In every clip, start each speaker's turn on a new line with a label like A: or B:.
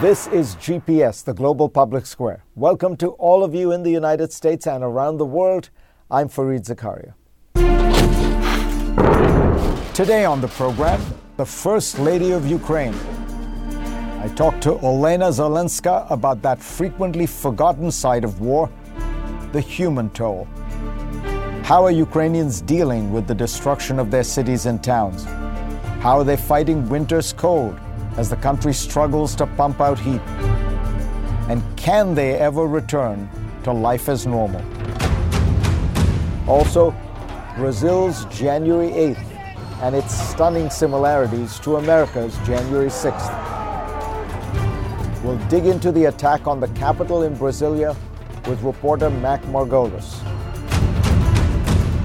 A: This is GPS, the Global Public Square. Welcome to all of you in the United States and around the world. I'm Fareed Zakaria. Today on the program, the First Lady of Ukraine. I talked to Olena Zelenska about that frequently forgotten side of war, the human toll. How are Ukrainians dealing with the destruction of their cities and towns? How are they fighting winter's cold as the country struggles to pump out heat? And can they ever return to life as normal? Also, Brazil's January 8th and its stunning similarities to America's January 6th. We'll dig into the attack on the capital in Brasilia with reporter Mac Margolis.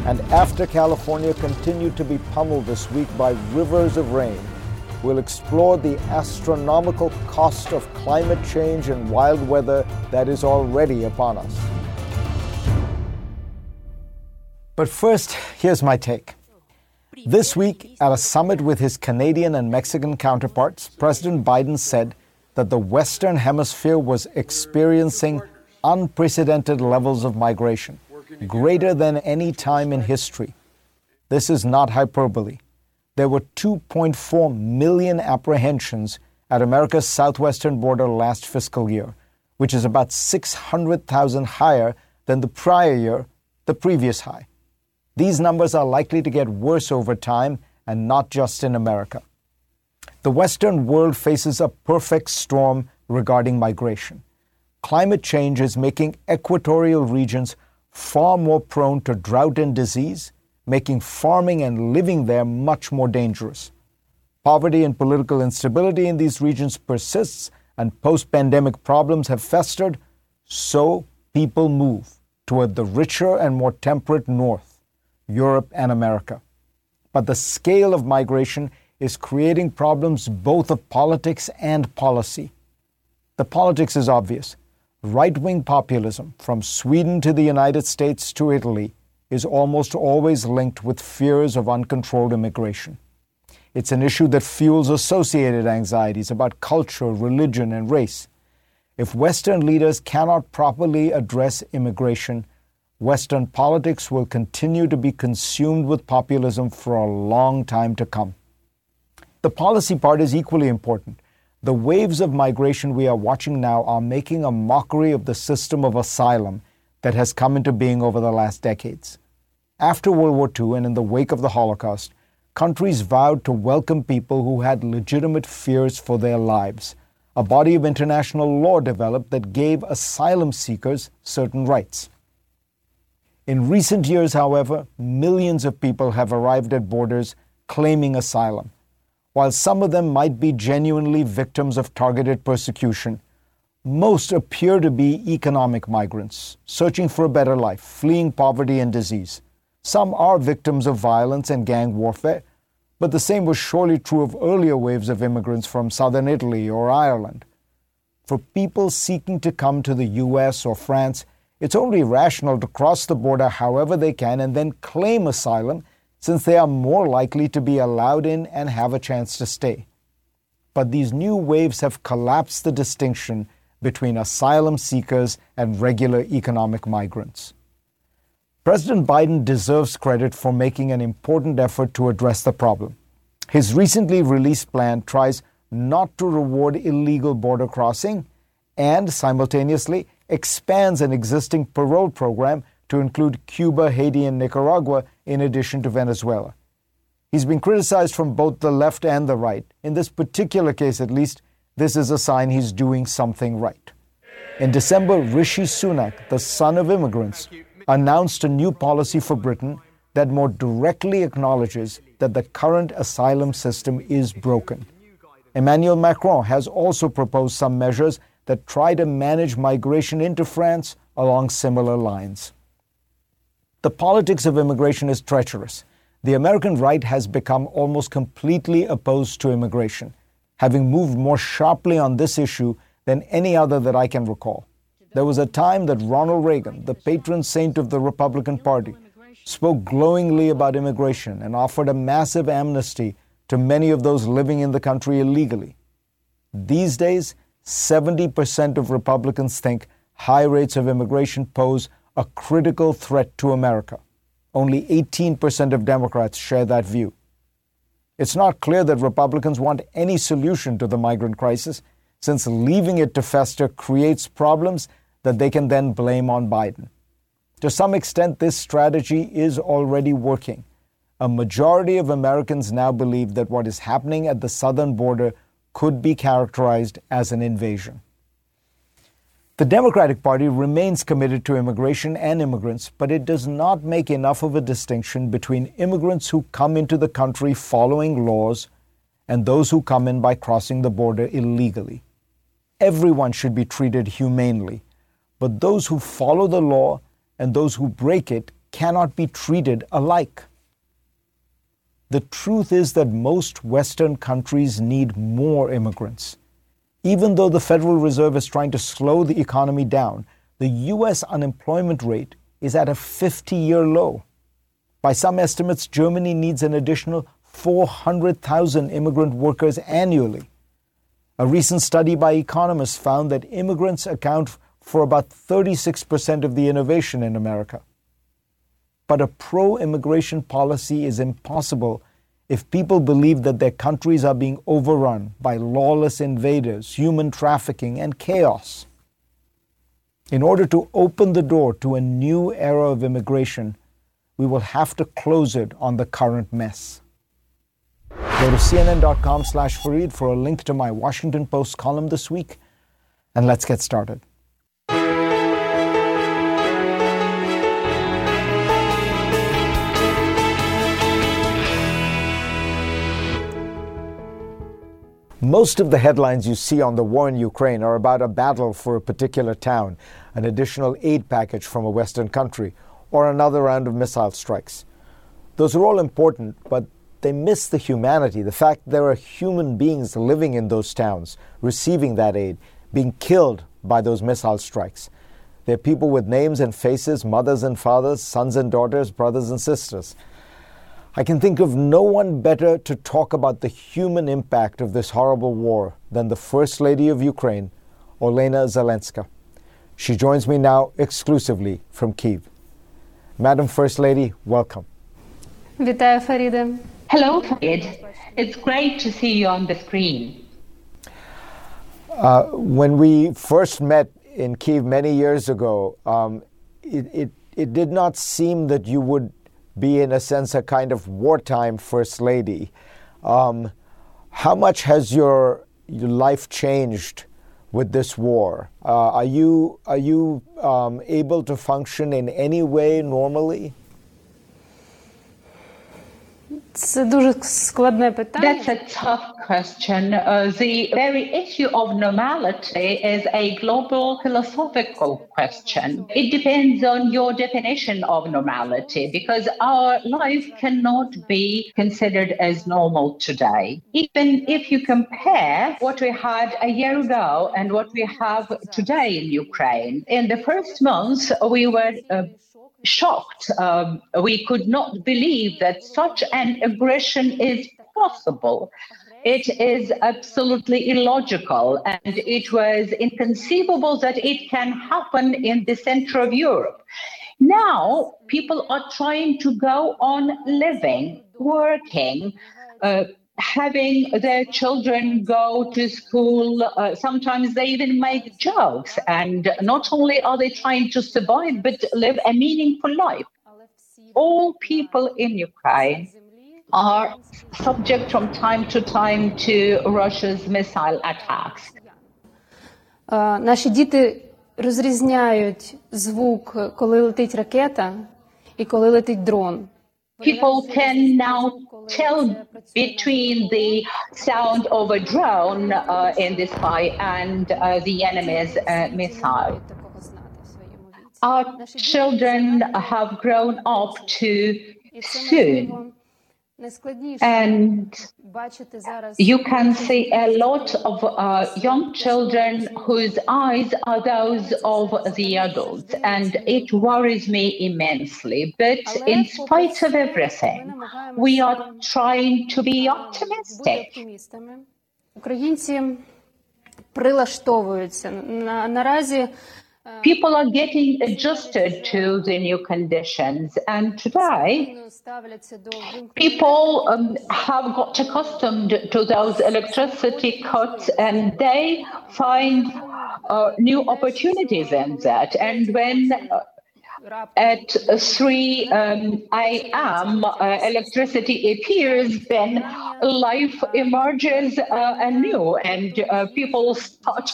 A: And after California continued to be pummeled this week by rivers of rain, we'll explore the astronomical cost of climate change and wild weather that is already upon us. But first, here's my take. This week, at a summit with his Canadian and Mexican counterparts, President Biden said that the Western Hemisphere was experiencing unprecedented levels of migration, greater than any time in history. This is not hyperbole. There were 2.4 million apprehensions at America's southwestern border last fiscal year, which is about 600,000 higher than the prior year, the previous high. These numbers are likely to get worse over time, and not just in America. The Western world faces a perfect storm regarding migration. Climate change is making equatorial regions far more prone to drought and disease, making farming and living there much more dangerous. Poverty and political instability in these regions persists, and post pandemic problems have festered, so people move toward the richer and more temperate north. Europe, and America. But the scale of migration is creating problems both of politics and policy. The politics is obvious. Right wing populism, from Sweden to the United States to Italy, is almost always linked with fears of uncontrolled immigration. It's an issue that fuels associated anxieties about culture, religion, and race. If Western leaders cannot properly address immigration, Western politics will continue to be consumed with populism for a long time to come. The policy part is equally important. The waves of migration we are watching now are making a mockery of the system of asylum that has come into being over the last decades. After World War II and in the wake of the Holocaust, countries vowed to welcome people who had legitimate fears for their lives. A body of international law developed that gave asylum seekers certain rights. In recent years, however, millions of people have arrived at borders claiming asylum. While some of them might be genuinely victims of targeted persecution, most appear to be economic migrants, searching for a better life, fleeing poverty and disease. Some are victims of violence and gang warfare, but the same was surely true of earlier waves of immigrants from southern Italy or Ireland. For people seeking to come to the US or France, it's only rational to cross the border however they can and then claim asylum since they are more likely to be allowed in and have a chance to stay. But these new waves have collapsed the distinction between asylum seekers and regular economic migrants. President Biden deserves credit for making an important effort to address the problem. His recently released plan tries not to reward illegal border crossing and simultaneously expands an existing parole program to include Cuba, Haiti, and Nicaragua, in addition to Venezuela. He's been criticized from both the left and the right. In this particular case, at least, this is a sign he's doing something right. In December, Rishi Sunak, the son of immigrants, announced a new policy for Britain that more directly acknowledges that the current asylum system is broken. Emmanuel Macron has also proposed some measures that try to manage migration into France along similar lines. The politics of immigration is treacherous. The American right has become almost completely opposed to immigration, having moved more sharply on this issue than any other that I can recall. There was a time that Ronald Reagan, the patron saint of the Republican Party, spoke glowingly about immigration and offered a massive amnesty to many of those living in the country illegally. These days, 70% of Republicans think high rates of immigration pose a critical threat to America. Only 18% of Democrats share that view. It's not clear that Republicans want any solution to the migrant crisis, since leaving it to fester creates problems that they can then blame on Biden. To some extent, this strategy is already working a majority of Americans now believe that what is happening at the southern border could be characterized as an invasion. The Democratic Party remains committed to immigration and immigrants, but it does not make enough of a distinction between immigrants who come into the country following laws and those who come in by crossing the border illegally. Everyone should be treated humanely, but those who follow the law and those who break it cannot be treated alike. The truth is that most Western countries need more immigrants. Even though the Federal Reserve is trying to slow the economy down, the U.S. unemployment rate is at a 50 year low. By some estimates, Germany needs an additional 400,000 immigrant workers annually. A recent study by economists found that immigrants account for about 36% of the innovation in America. But a pro immigration policy is impossible if people believe that their countries are being overrun by lawless invaders, human trafficking, and chaos. In order to open the door to a new era of immigration, we will have to close it on the current mess. Go to cnn.com slash Fareed for a link to my Washington Post column this week, and let's get started. Most of the headlines you see on the war in Ukraine are about a battle for a particular town, an additional aid package from a Western country, or another round of missile strikes. Those are all important, but they miss the humanity, the fact there are human beings living in those towns, receiving that aid, being killed by those missile strikes. They're people with names and faces, mothers and fathers, sons and daughters, brothers and sisters. I can think of no one better to talk about the human impact of this horrible war than the First Lady of Ukraine, Olena Zelenska. She joins me now exclusively from Kiev. Madam First Lady, welcome.
B: Вітаю, Фаріде.
C: Hello, Fareed. It's great to see you on the screen.
A: Uh, when we first met in Kiev many years ago, um, it, it, it did not seem that you would be, in a sense, a kind of wartime first lady. Um, how much has your, your life changed with this war? Uh, are you are you um, able to function in any way normally?
B: Це дуже складне питання.
C: That's a tough question. Uh, the very issue of normality is a global philosophical question. It depends on your definition of normality because our life cannot be considered as normal today. Even if you compare what we had a year ago and what we have today in Ukraine, in the first months we were uh, shocked. Um, we could not believe that such an aggression is possible. It is absolutely illogical, and it was inconceivable that it can happen in the center of Europe. Now, people are trying to go on living, working, uh, having their children go to school. Uh, sometimes they even make jokes. And not only are they trying to survive, but live a meaningful life. All people in Ukraine are subject from time to time to Russia's missile attacks.
B: Uh, наші діти розрізняють звук, коли летить ракета і коли летить дрон.
C: people can now tell between the sound of a drone uh, in the sky and uh, the enemy's uh, missile. Our children have grown up too soon. And you can see a lot of uh, young children whose eyes are those of the adults, and it worries me immensely. But in spite of everything, we are trying to be optimistic.
B: Українці прилаштовуються наразі.
C: People are getting adjusted to the new conditions, and today people um, have got accustomed to those electricity cuts, and they find uh, new opportunities in that. And when uh, at 3 um, a.m. Uh, electricity appears, then life emerges uh, anew, and uh, people start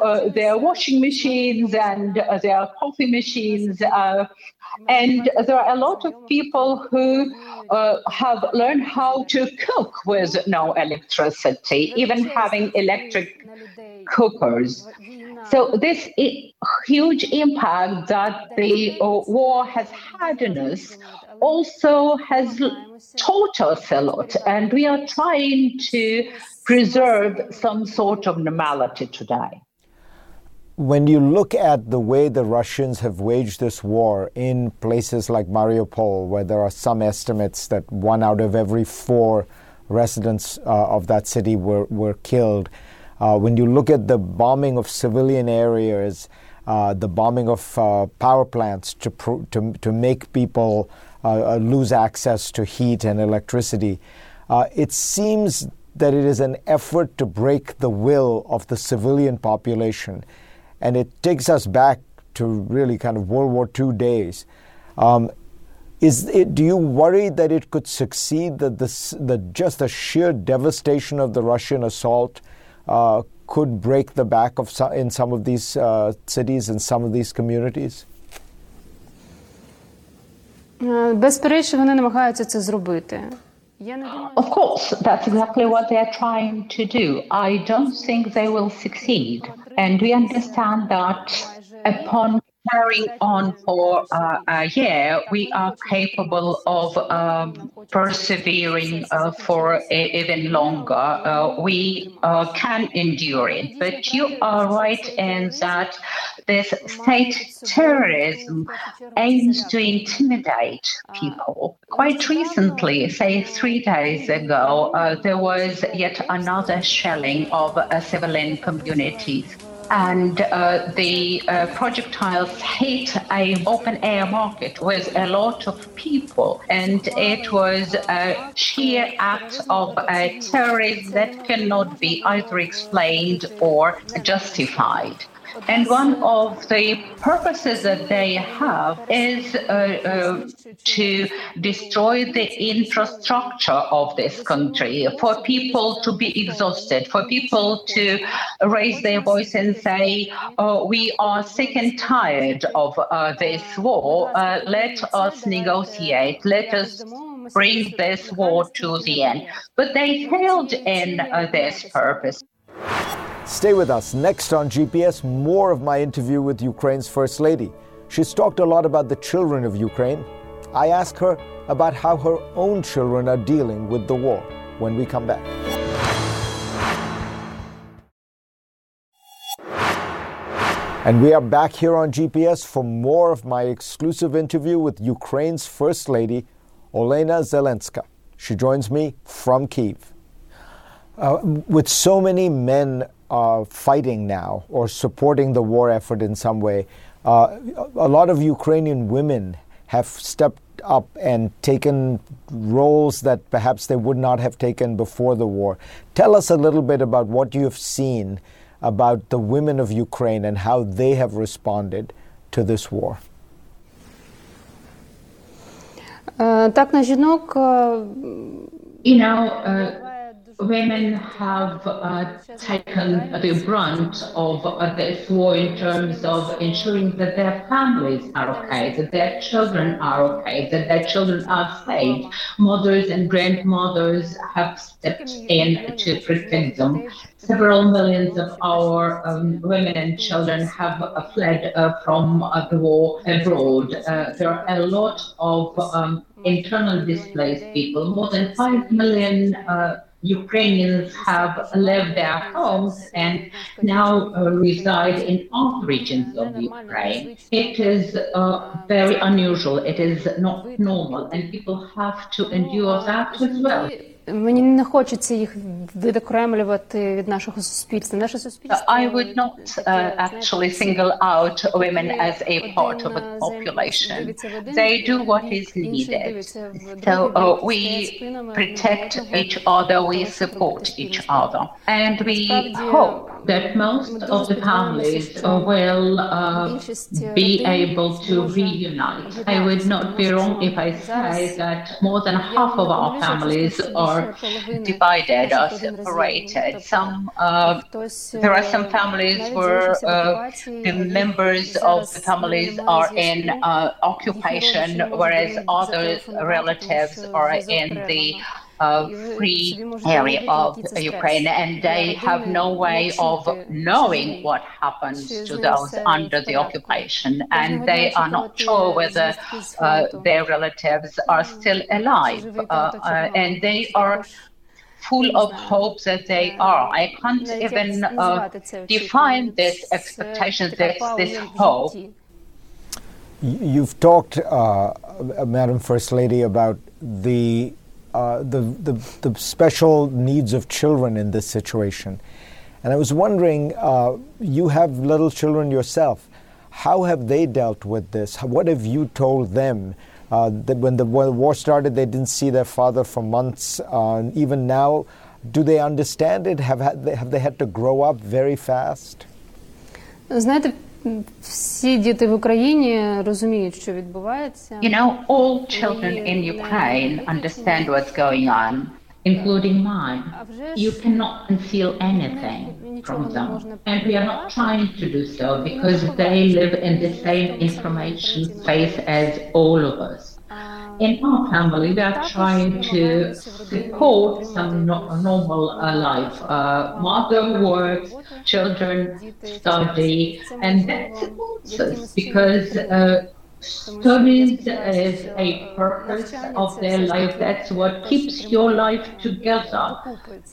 C: uh, their washing machines and uh, their coffee machines. Uh, and there are a lot of people who have learned how to cook with no electricity, even having electric cookers. So this huge impact that the uh, war has had on us also has taught us a lot, and we are trying to preserve some sort of normality today.
A: When you look at the way the Russians have waged this war in places like Mariupol, where there are some estimates that one out of every four residents uh, of that city were, were killed, uh, when you look at the bombing of civilian areas, uh, the bombing of uh, power plants to, to, to make people uh, uh, lose access to heat and electricity, uh, it seems that it is an effort to break the will of the civilian population. And it takes us back to really kind of World War II days. Um, is it, do you worry that it could succeed, that the, the, just the sheer devastation of the Russian assault uh, could break the back of some, in some of these uh, cities and some of these communities?
B: Безперечно, вони намагаються це зробити.
C: Of course, that's exactly what they're trying to do. I don't think they will succeed. And we understand that upon carrying on for uh, a year, we are capable of um, persevering uh, for a, even longer. Uh, we uh, can endure it. But you are right in that this state terrorism aims to intimidate people. Quite recently, say three days ago, uh, there was yet another shelling of civilian communities and uh, the uh, projectiles hit a open air market with a lot of people. And it was a sheer act of uh, terrorism that cannot be either explained or justified and one of the purposes that they have is uh, uh, to destroy the infrastructure of this country, for people to be exhausted, for people to raise their voice and say, oh, we are sick and tired of uh, this war. Uh, let us negotiate. Let us bring this war to the end. But they failed in uh, this purpose.
A: Stay with us. Next on GPS, more of my interview with Ukraine's First Lady. She's talked a lot about the children of Ukraine. I ask her about how her own children are dealing with the war when we come back. And we are back here on GPS for more of my exclusive interview with Ukraine's First Lady, Olena Zelenska. She joins me from Kiev. Uh, with so many men uh, fighting now or supporting the war effort in some way. Uh, a lot of Ukrainian women have stepped up and taken roles that perhaps they would not have taken before the war. Tell us a little bit about what you have seen about the women of Ukraine and how they have responded to this war.
C: You know, uh, women have uh, taken the brunt of uh, this war in terms of ensuring that their families are okay, that their children are okay, that their children are safe. Mothers and grandmothers have stepped in to protect them. Several millions of our um, women and children have uh, fled uh, from uh, the war abroad. Uh, there are a lot of um, internal displaced people. More than 5 million Ukrainians have left their homes and now uh, reside in all regions of Ukraine. It is uh, very unusual, it is not normal, and people have to endure that as well
B: Мені не хочеться їх відокремлювати від нашого суспільства. Наше суспільство
C: I would not uh, actually single out women as a part of the population. They do what is needed. So uh, we protect each other, we support each other, and we hope that most of the families will uh, be able to reunite. I would not be wrong if I say that more than half of our families are divided or separated. Some uh, there are some families where uh, the members of the families are in uh, occupation, whereas other relatives are in the uh, free area of Ukraine, and they have no way of knowing what happens to those under the occupation, and they are not sure whether uh, their relatives are still alive, uh, and they are full of hope that they are. I can't even define this expectation, this, this hope.
A: You've talked, uh, Madam First Lady, about the, uh, the, the, the, special needs of children in this situation. And I was wondering, uh, you have little children yourself. How have they dealt with this? What have you told them? Uh, that when the war started, they didn't see their father for months. Uh, even now, do they understand it? Have, had, have they had to grow up very fast?
B: Знаєте, всі діти в Україні розуміють, що відбувається.
C: You know, all children in Ukraine understand what's going on, including mine. You cannot conceal anything from them. And we are not trying to do so because they live in the same information space as all of us. In our family, we are trying to support some no normal uh, life. Uh, mother works, children study, and that's us because uh, studies is a purpose of their life. That's what keeps your life together.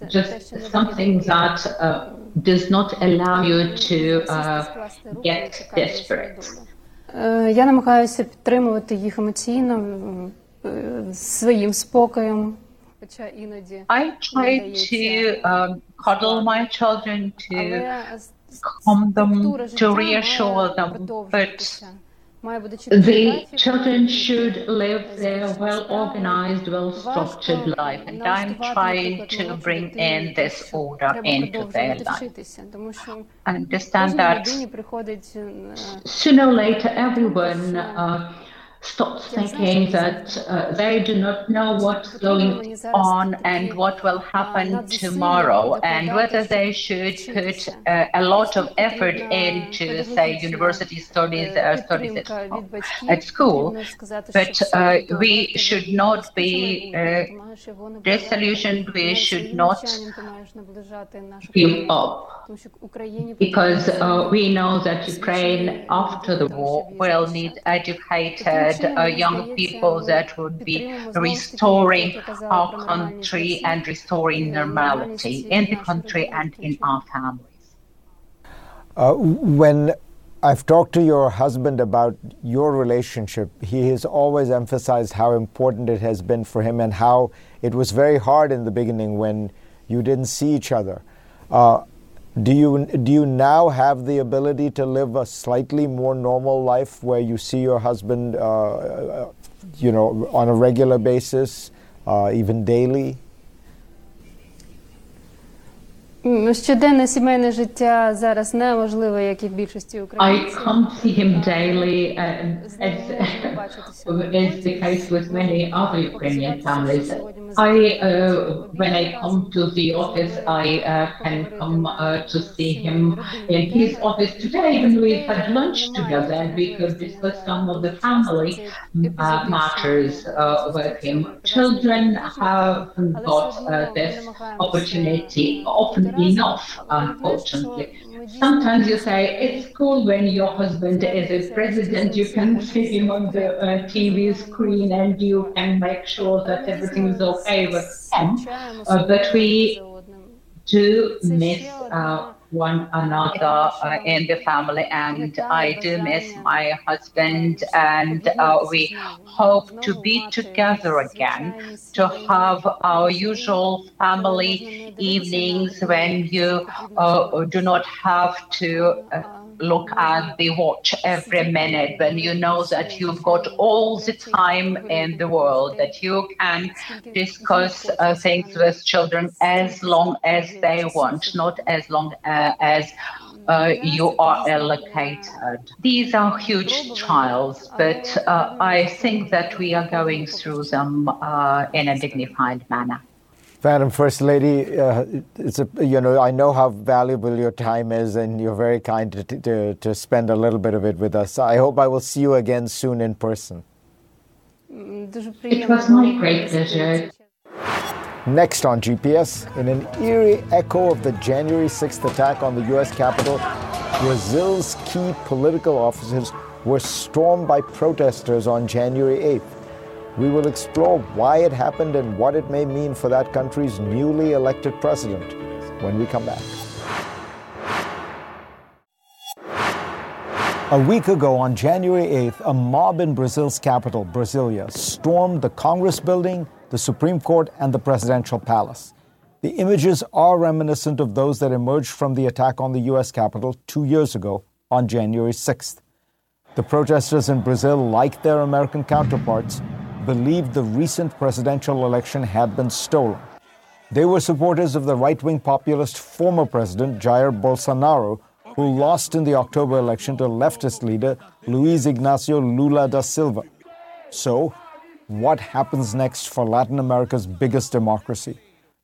C: Just something that does not allow you to get desperate.
B: Я намагаюся підтримувати їх емоційно своїм спокоєм. Хоча іноді
C: I try to um, cuddle my children to calm them, to reassure them, but the children should live their well-organized, well-structured life, and I'm trying to bring in this order into their life. I understand that sooner or later everyone uh, stops thinking that uh, they do not know what's going on and what will happen tomorrow, and whether they should put uh, a lot of effort into, say, university studies or studies at, at school. But uh, we should not be disillusioned, we should not give up. Because we know that Ukraine, after the war, will need educated uh, young people that would be restoring our country and restoring normality in the country and in our families.
A: Uh, when I've talked to your husband about your relationship, he has always emphasized how important it has been for him and how it was very hard in the beginning when you didn't see each other. Uh, do you do you now have the ability to live a slightly more normal life where you see your husband, uh, you know, on a regular basis, uh, even daily?
B: Щоденне сімейне життя зараз неможливе, як і в більшості
C: I
B: українців.
C: can't see him daily, uh, as, as the case with many other Ukrainian families. I, uh, when I come to the office, I uh, can come uh, to see him in his office today. Even we had lunch together and we could discuss some of the family uh, matters uh, with him. Children haven't got uh, this opportunity often enough, unfortunately. Sometimes you say it's cool when your husband is a president. You can see him on the uh, TV screen and you can make sure that everything is okay with him. Uh, but we do miss uh, one another uh, in the family, and I do miss my husband. And uh, we hope to be together again to have our usual family evenings when you uh, do not have to uh, look at the watch every minute when you know that you've got all the time in the world, that you can discuss uh, things with children as long as they want, not as long uh, as uh, you are allocated. These are huge trials, but uh, I think that we are going through them uh, in a dignified manner.
A: Madam First Lady, uh, it's a, you know I know how valuable your time is, and you're very kind to, to, to spend a little bit of it with us. I hope I will see you again soon in person.
C: It was my great pleasure.
A: Next on GPS, in an eerie echo of the January 6th attack on the U.S. Capitol, Brazil's key political offices were stormed by protesters on January 8th. We will explore why it happened and what it may mean for that country's newly elected president when we come back. A week ago, on January 8th, a mob in Brazil's capital, Brasilia, stormed the Congress building, the Supreme Court, and the presidential palace. The images are reminiscent of those that emerged from the attack on the U.S. Capitol two years ago on January 6th. The protesters in Brazil, like their American counterparts, believed the recent presidential election had been stolen. They were supporters of the right wing populist former president Jair Bolsonaro, who lost in the October election to leftist leader Luiz Inácio Lula da Silva. So, what happens next for Latin America's biggest democracy?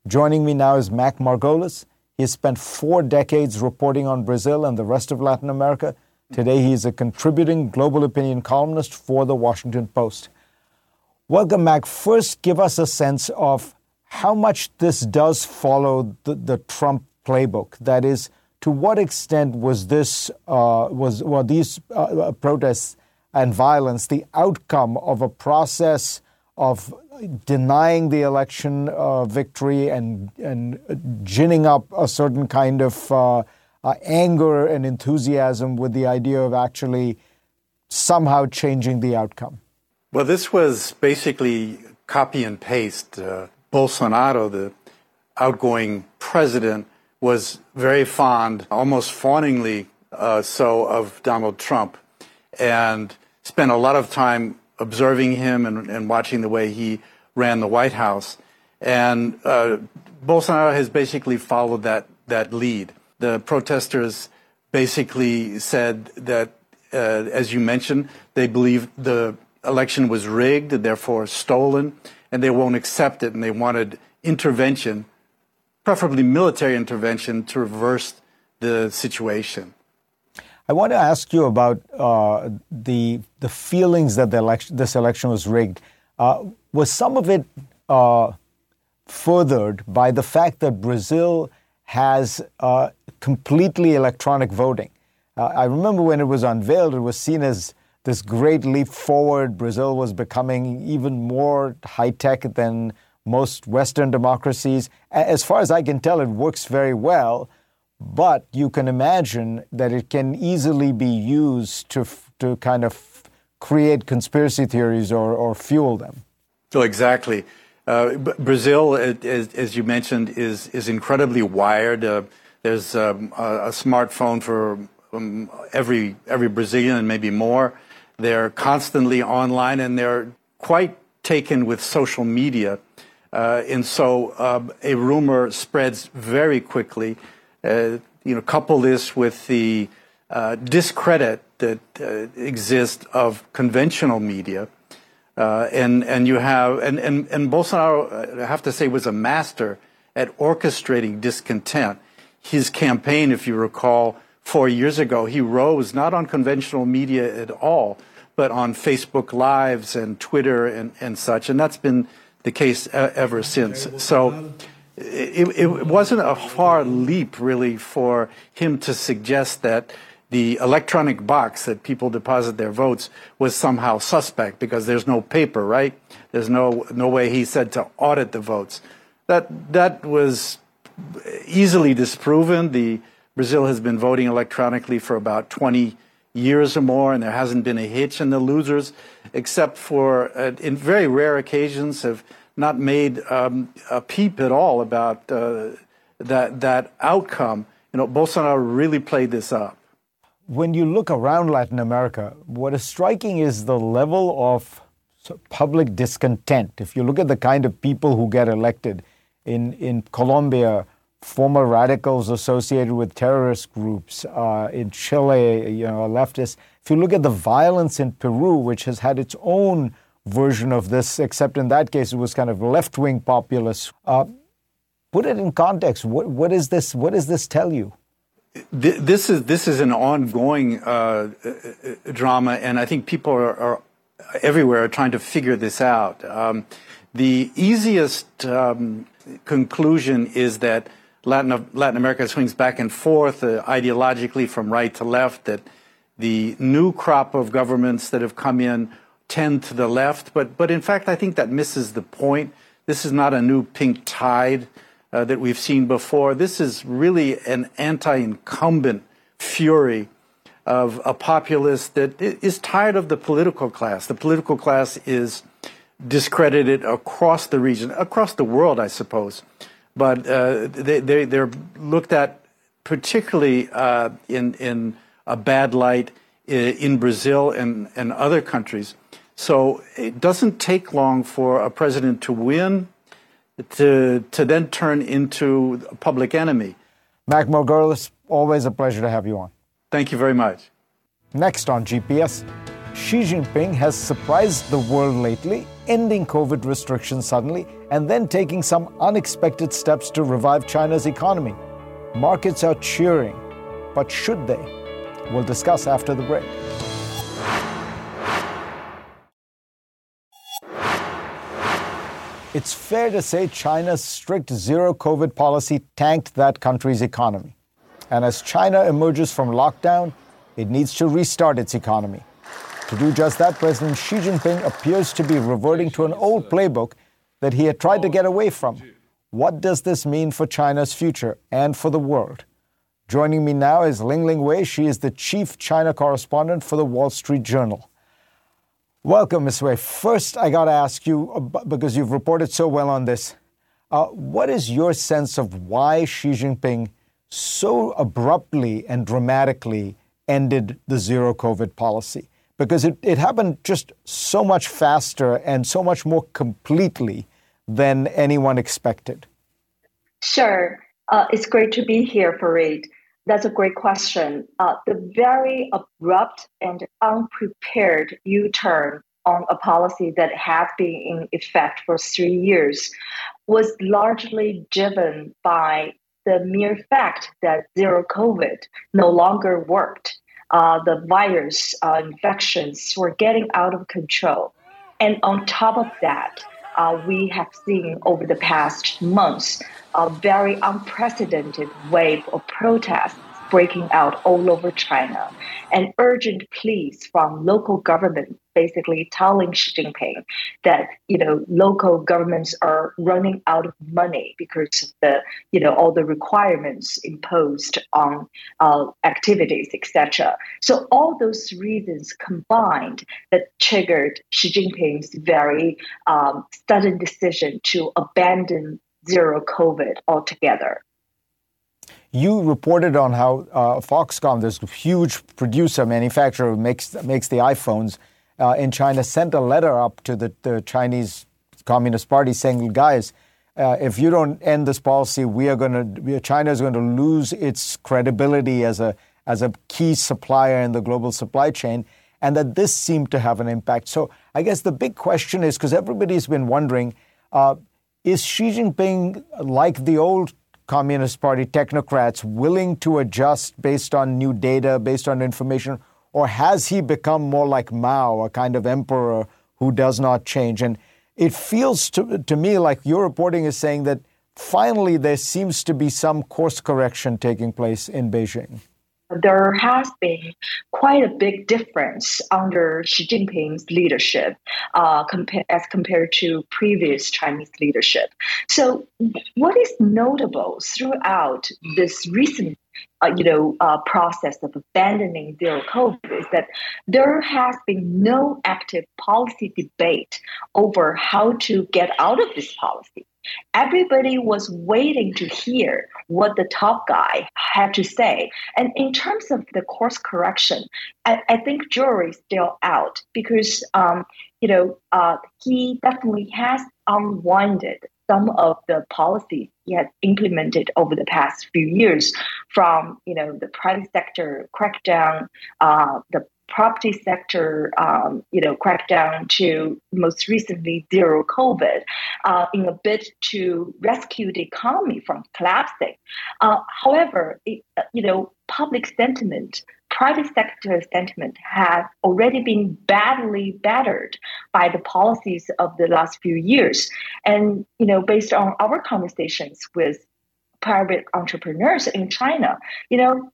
A: Joining me now is Mac Margolis. He has spent four decades reporting on Brazil and the rest of Latin America. Today, he is a contributing global opinion columnist for the Washington Post. Welcome, Mac. First, give us a sense of how much this does follow the, the Trump playbook. That is, to what extent was this uh, was were these uh, uh, protests and violence the outcome of a process of denying the election uh, victory and and ginning up a certain kind of uh, uh, anger and enthusiasm with the idea of actually somehow changing the outcome?
D: Well, this was basically copy and paste. Uh, Bolsonaro, the outgoing president, was very fond, almost fawningly uh, so, of Donald Trump, and spent a lot of time observing him and, and watching the way he ran the White House. And uh, Bolsonaro has basically followed that, that lead. The protesters basically said that, uh, as you mentioned, they believe the election was rigged, and therefore stolen, and they won't accept it, and they wanted intervention, preferably military intervention, to reverse the situation.
A: I want to ask you about uh, the the feelings that the election, this election was rigged. Uh, was some of it uh, furthered by the fact that Brazil has uh, completely electronic voting? Uh, I remember when it was unveiled, it was seen as this great leap forward. Brazil was becoming even more high tech than most Western democracies. As far as I can tell, it works very well, but you can imagine that it can easily be used to, to kind of create conspiracy theories or, or fuel them.
D: So, exactly. Uh, Brazil, as, as, you mentioned, is, is incredibly wired. Uh, there's um, a, a, smartphone for um, every, every Brazilian and maybe more. They're constantly online and they're quite taken with social media. Uh, and so uh, a rumor spreads very quickly. Uh, you know, couple this with the uh, discredit that uh, exists of conventional media. Uh, and and you have and, and and Bolsonaro, I have to say, was a master at orchestrating discontent. His campaign, if you recall, four years ago, he rose not on conventional media at all, but on Facebook Lives and Twitter and, and such, and that's been the case uh, ever since. So it, it wasn't a far leap, really, for him to suggest that the electronic box that people deposit their votes was somehow suspect because there's no paper, right? There's no no way he said to audit the votes. That that was easily disproven. The Brazil has been voting electronically for about 20 years or more, and there hasn't been a hitch. And the losers, except for uh, in very rare occasions, have not made um, a peep at all about uh, that that outcome. You know, Bolsonaro really played this up
A: when you look around Latin America, what is striking is the level of public discontent. If you look at the kind of people who get elected in, in Colombia, former radicals associated with terrorist groups, uh, in Chile, you know, leftists. If you look at the violence in Peru, which has had its own version of this, except in that case it was kind of left wing populists. Uh, put it in context. What, what, is this, what does this tell you?
D: this is this is an ongoing uh, uh, drama, and I think people are, are, everywhere are trying to figure this out. Um, the easiest um, conclusion is that Latin Latin America swings back and forth uh, ideologically from right to left. That the new crop of governments that have come in tend to the left, but but in fact, I think that misses the point. This is not a new pink tide uh, that we've seen before. This is really an anti incumbent fury of a populace that is tired of the political class. The political class is discredited across the region, across the world, I suppose. But uh, they, they, they're looked at particularly uh, in, in a bad light in Brazil and, and other countries. So it doesn't take long for a president to win to, to then turn into a public enemy.
A: Mac Margolis, always a pleasure to have you on.
D: Thank you very much.
A: Next on GPS, Xi Jinping has surprised the world lately, ending COVID restrictions suddenly, and then taking some unexpected steps to revive China's economy. Markets are cheering, but should they? We'll discuss after the break. It's fair to say China's strict zero COVID policy tanked that country's economy. And as China emerges from lockdown, it needs to restart its economy. To do just that, President Xi Jinping appears to be reverting to an old playbook that he had tried to get away from. What does this mean for China's future and for the world? Joining me now is Lingling Wei. She is the chief China correspondent for the Wall Street Journal. Welcome, Ms. Wei. First, I got to ask you, uh, because you've reported so well on this, uh, what is your sense of why Xi Jinping so abruptly and dramatically ended the zero COVID policy? Because it, it happened just so much faster and so much more completely than anyone expected.
E: Sure. Uh, it's great to be here, Fareed. That's a great question. Uh, the very abrupt and unprepared U turn on a policy that had been in effect for three years was largely driven by the mere fact that zero COVID no longer worked. Uh, the virus uh, infections were getting out of control. And on top of that, uh, we have seen over the past months a very unprecedented wave of protests breaking out all over China, and urgent pleas from local government basically telling Xi Jinping that you know local governments are running out of money because of the you know all the requirements imposed on uh, activities, etc. So all those reasons combined that triggered Xi Jinping's very um, sudden decision to abandon zero COVID altogether.
A: You reported on how uh, Foxconn, this huge producer manufacturer makes makes the iPhones uh, in China, sent a letter up to the, the Chinese Communist Party saying, "Guys, uh, if you don't end this policy, we are going to China is going to lose its credibility as a as a key supplier in the global supply chain." and that this seemed to have an impact. So I guess the big question is because everybody's been wondering uh, is Xi Jinping, like the old Communist Party technocrats, willing to adjust based on new data, based on information, or has he become more like Mao, a kind of emperor who does not change? And it feels to, to me like your reporting is saying that finally there seems to be some course correction taking place in Beijing
E: there has been quite a big difference under Xi Jinping's leadership uh, compa- as compared to previous Chinese leadership. So, what is notable throughout this recent uh, you know, uh, process of abandoning zero COVID is that there has been no active policy debate over how to get out of this policy. Everybody was waiting to hear what the top guy had to say. And in terms of the course correction, I, I think jury's still out because, um, you know, uh, he definitely has unwinded some of the policies he has implemented over the past few years from, you know, the private sector crackdown, uh, the property sector, um, you know, crackdown to most recently zero COVID uh, in a bid to rescue the economy from collapsing. Uh, however, it, uh, you know, public sentiment, private sector sentiment has already been badly battered by the policies of the last few years. And, you know, based on our conversations with private entrepreneurs in China, you know,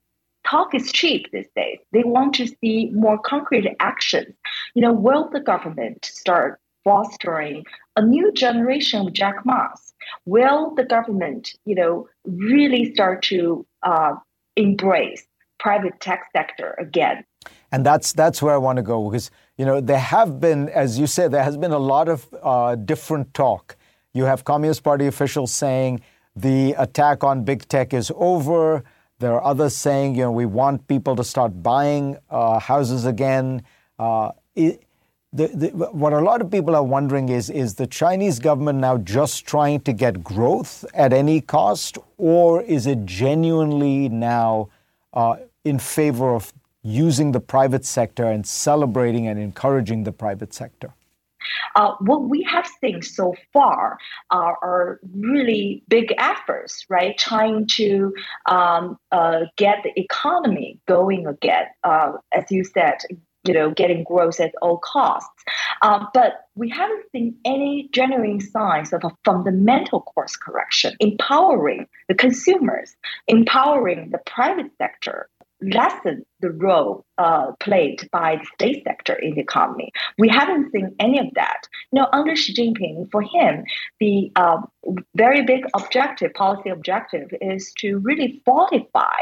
E: talk is cheap these days. They want to see more concrete actions. You know, will the government start fostering a new generation of Jack Ma's? Will the government, you know, really start to uh, embrace private tech sector again?
A: And that's that's where I want to go because you know there have been, as you said, there has been a lot of uh, different talk. You have Communist Party officials saying the attack on big tech is over. There are others saying, you know, we want people to start buying uh, houses again. Uh, it, the, the, what a lot of people are wondering is is the Chinese government now just trying to get growth at any cost, or is it genuinely now uh, in favor of using the private sector and celebrating and encouraging the private sector?
E: Uh, what we have seen so far are, are really big efforts, right? Trying to um, uh, get the economy going again. Uh, as you said, you know, getting growth at all costs. Um, but we haven't seen any genuine signs of a fundamental course correction, empowering the consumers, empowering the private sector, lessen the role uh, played by the state sector in the economy. We haven't seen any of that. Now, under Xi Jinping, for him, the uh, very big objective, policy objective, is to really fortify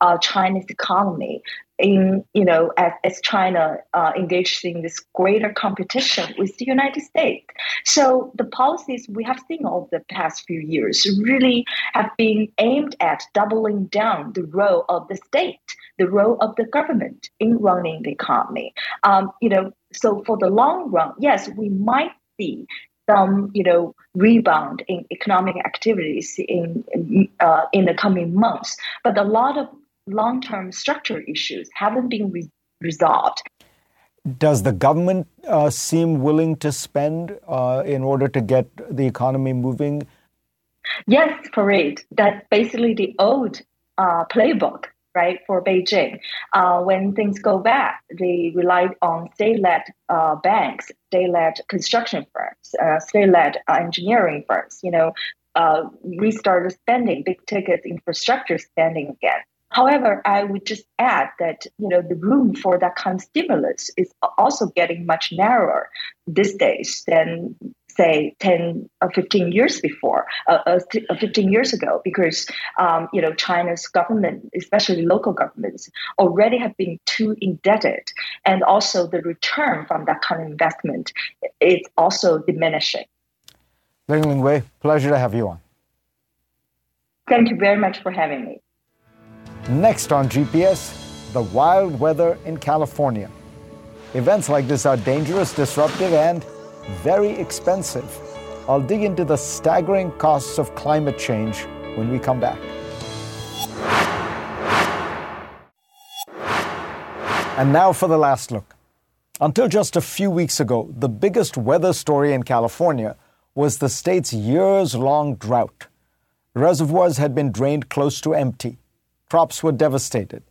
E: uh, China's economy in you know as, as China uh, engaged in this greater competition with the United States. So the policies we have seen over the past few years really have been aimed at doubling down the role of the state, the role of the government in running the economy. Um, you know, so for the long run, yes, we might see some, you know, rebound in economic activities in in, uh, in the coming months, but a lot of long-term structural issues haven't been re- resolved.
A: Does the government uh, seem willing to spend uh, in order to get the economy moving?
E: Yes, Fareed. That's basically the old uh, playbook right, for Beijing. Uh, when things go bad, they rely on state-led uh, banks, state-led construction firms, uh, state-led engineering firms, you know, uh, restart spending, big ticket infrastructure spending again. However, I would just add that you know the room for that kind of stimulus is also getting much narrower these days than say 10 or 15 years before, uh, uh, uh 15 years ago, because um, you know China's government, especially local governments, already have been too indebted, and also the return from that kind of investment is also diminishing.
A: Lingling Wei, pleasure to have you on.
E: Thank you very much for having me.
A: Next on GPS, the wild weather in California. Events like this are dangerous, disruptive, and very expensive. I'll dig into the staggering costs of climate change when we come back. And now for the last look. Until just a few weeks ago, the biggest weather story in California was the state's years long drought. Reservoirs had been drained close to empty, crops were devastated,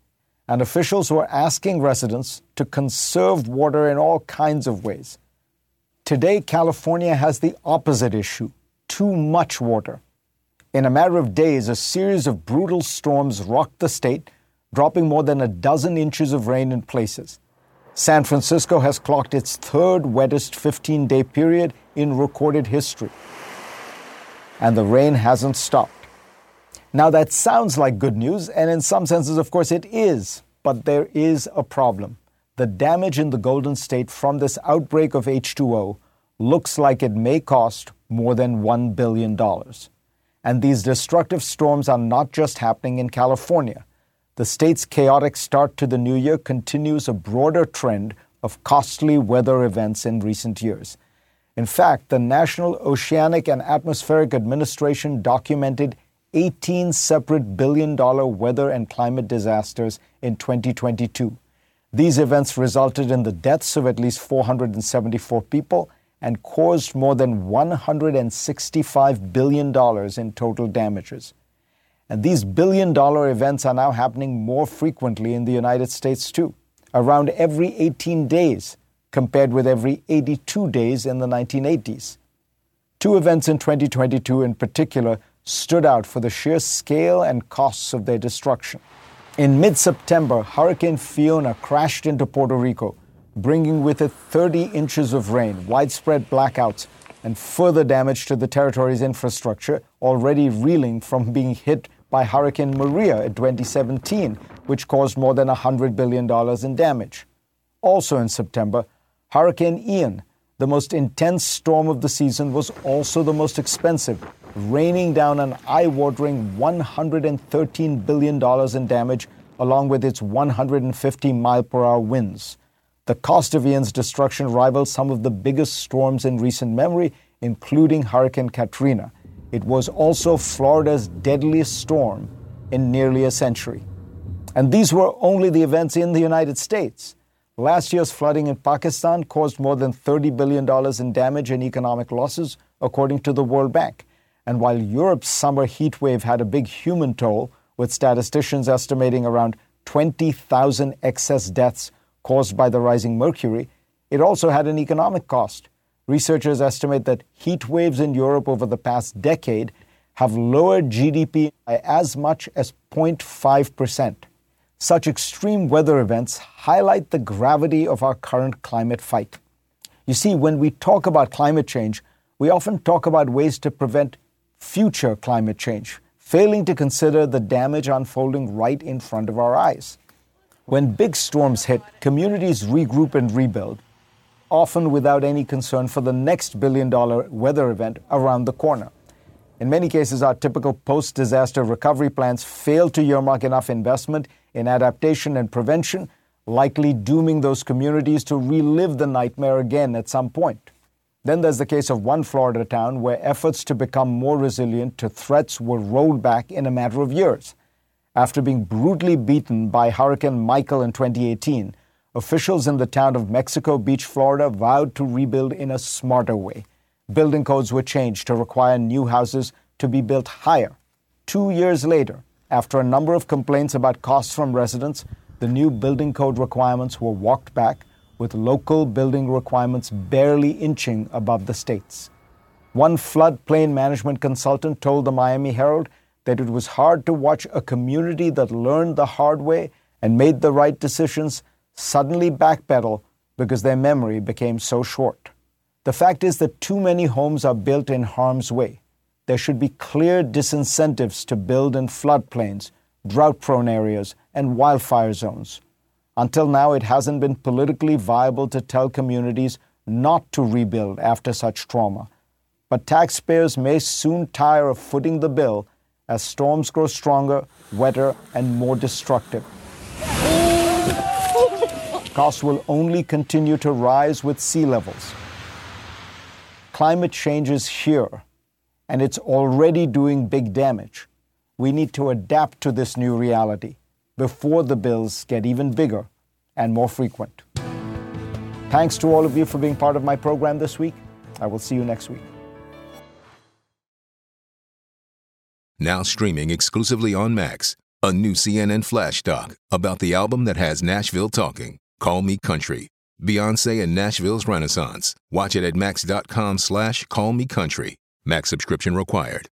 A: and officials were asking residents to conserve water in all kinds of ways. Today, California has the opposite issue too much water. In a matter of days, a series of brutal storms rocked the state, dropping more than a dozen inches of rain in places. San Francisco has clocked its third wettest 15 day period in recorded history. And the rain hasn't stopped. Now, that sounds like good news, and in some senses, of course, it is. But there is a problem. The damage in the Golden State from this outbreak of H2O looks like it may cost more than $1 billion. And these destructive storms are not just happening in California. The state's chaotic start to the new year continues a broader trend of costly weather events in recent years. In fact, the National Oceanic and Atmospheric Administration documented 18 separate billion dollar weather and climate disasters in 2022. These events resulted in the deaths of at least 474 people and caused more than $165 billion in total damages. And these billion dollar events are now happening more frequently in the United States, too, around every 18 days, compared with every 82 days in the 1980s. Two events in 2022 in particular stood out for the sheer scale and costs of their destruction. In mid September, Hurricane Fiona crashed into Puerto Rico, bringing with it 30 inches of rain, widespread blackouts, and further damage to the territory's infrastructure, already reeling from being hit by Hurricane Maria in 2017, which caused more than $100 billion in damage. Also in September, Hurricane Ian, the most intense storm of the season, was also the most expensive, raining down an eye watering $113 billion in damage, along with its 150 mile per hour winds. The cost of Ian's destruction rivals some of the biggest storms in recent memory, including Hurricane Katrina. It was also Florida's deadliest storm in nearly a century. And these were only the events in the United States. Last year's flooding in Pakistan caused more than $30 billion in damage and economic losses, according to the World Bank. And while Europe's summer heat wave had a big human toll, with statisticians estimating around 20,000 excess deaths caused by the rising mercury, it also had an economic cost. Researchers estimate that heat waves in Europe over the past decade have lowered GDP by as much as 0.5%. Such extreme weather events highlight the gravity of our current climate fight. You see, when we talk about climate change, we often talk about ways to prevent future climate change, failing to consider the damage unfolding right in front of our eyes. When big storms hit, communities regroup and rebuild, often without any concern for the next billion dollar weather event around the corner. In many cases, our typical post disaster recovery plans fail to earmark enough investment in adaptation and prevention, likely dooming those communities to relive the nightmare again at some point. Then there's the case of one Florida town where efforts to become more resilient to threats were rolled back in a matter of years. After being brutally beaten by Hurricane Michael in 2018, officials in the town of Mexico Beach, Florida, vowed to rebuild in a smarter way. Building codes were changed to require new houses to be built higher. Two years later, after a number of complaints about costs from residents, the new building code requirements were walked back, with local building requirements barely inching above the state's. One floodplain management consultant told the Miami Herald that it was hard to watch a community that learned the hard way and made the right decisions suddenly backpedal because their memory became so short. The fact is that too many homes are built in harm's way. There should be clear disincentives to build in floodplains, drought prone areas, and wildfire zones. Until now, it hasn't been politically viable to tell communities not to rebuild after such trauma. But taxpayers may soon tire of footing the bill as storms grow stronger, wetter, and more destructive costs will only continue to rise with sea levels. Climate change is here, and it's already doing big damage. We need to adapt to this new reality before the bills get even bigger and more frequent. Thanks to all of you for being part of my program this week. I will see you next week.
F: Now streaming exclusively on Max, a new CNN flash doc about the album that has Nashville talking. Call Me Country. Beyonce and Nashville's Renaissance. Watch it at max.com slash call me country. Max subscription required.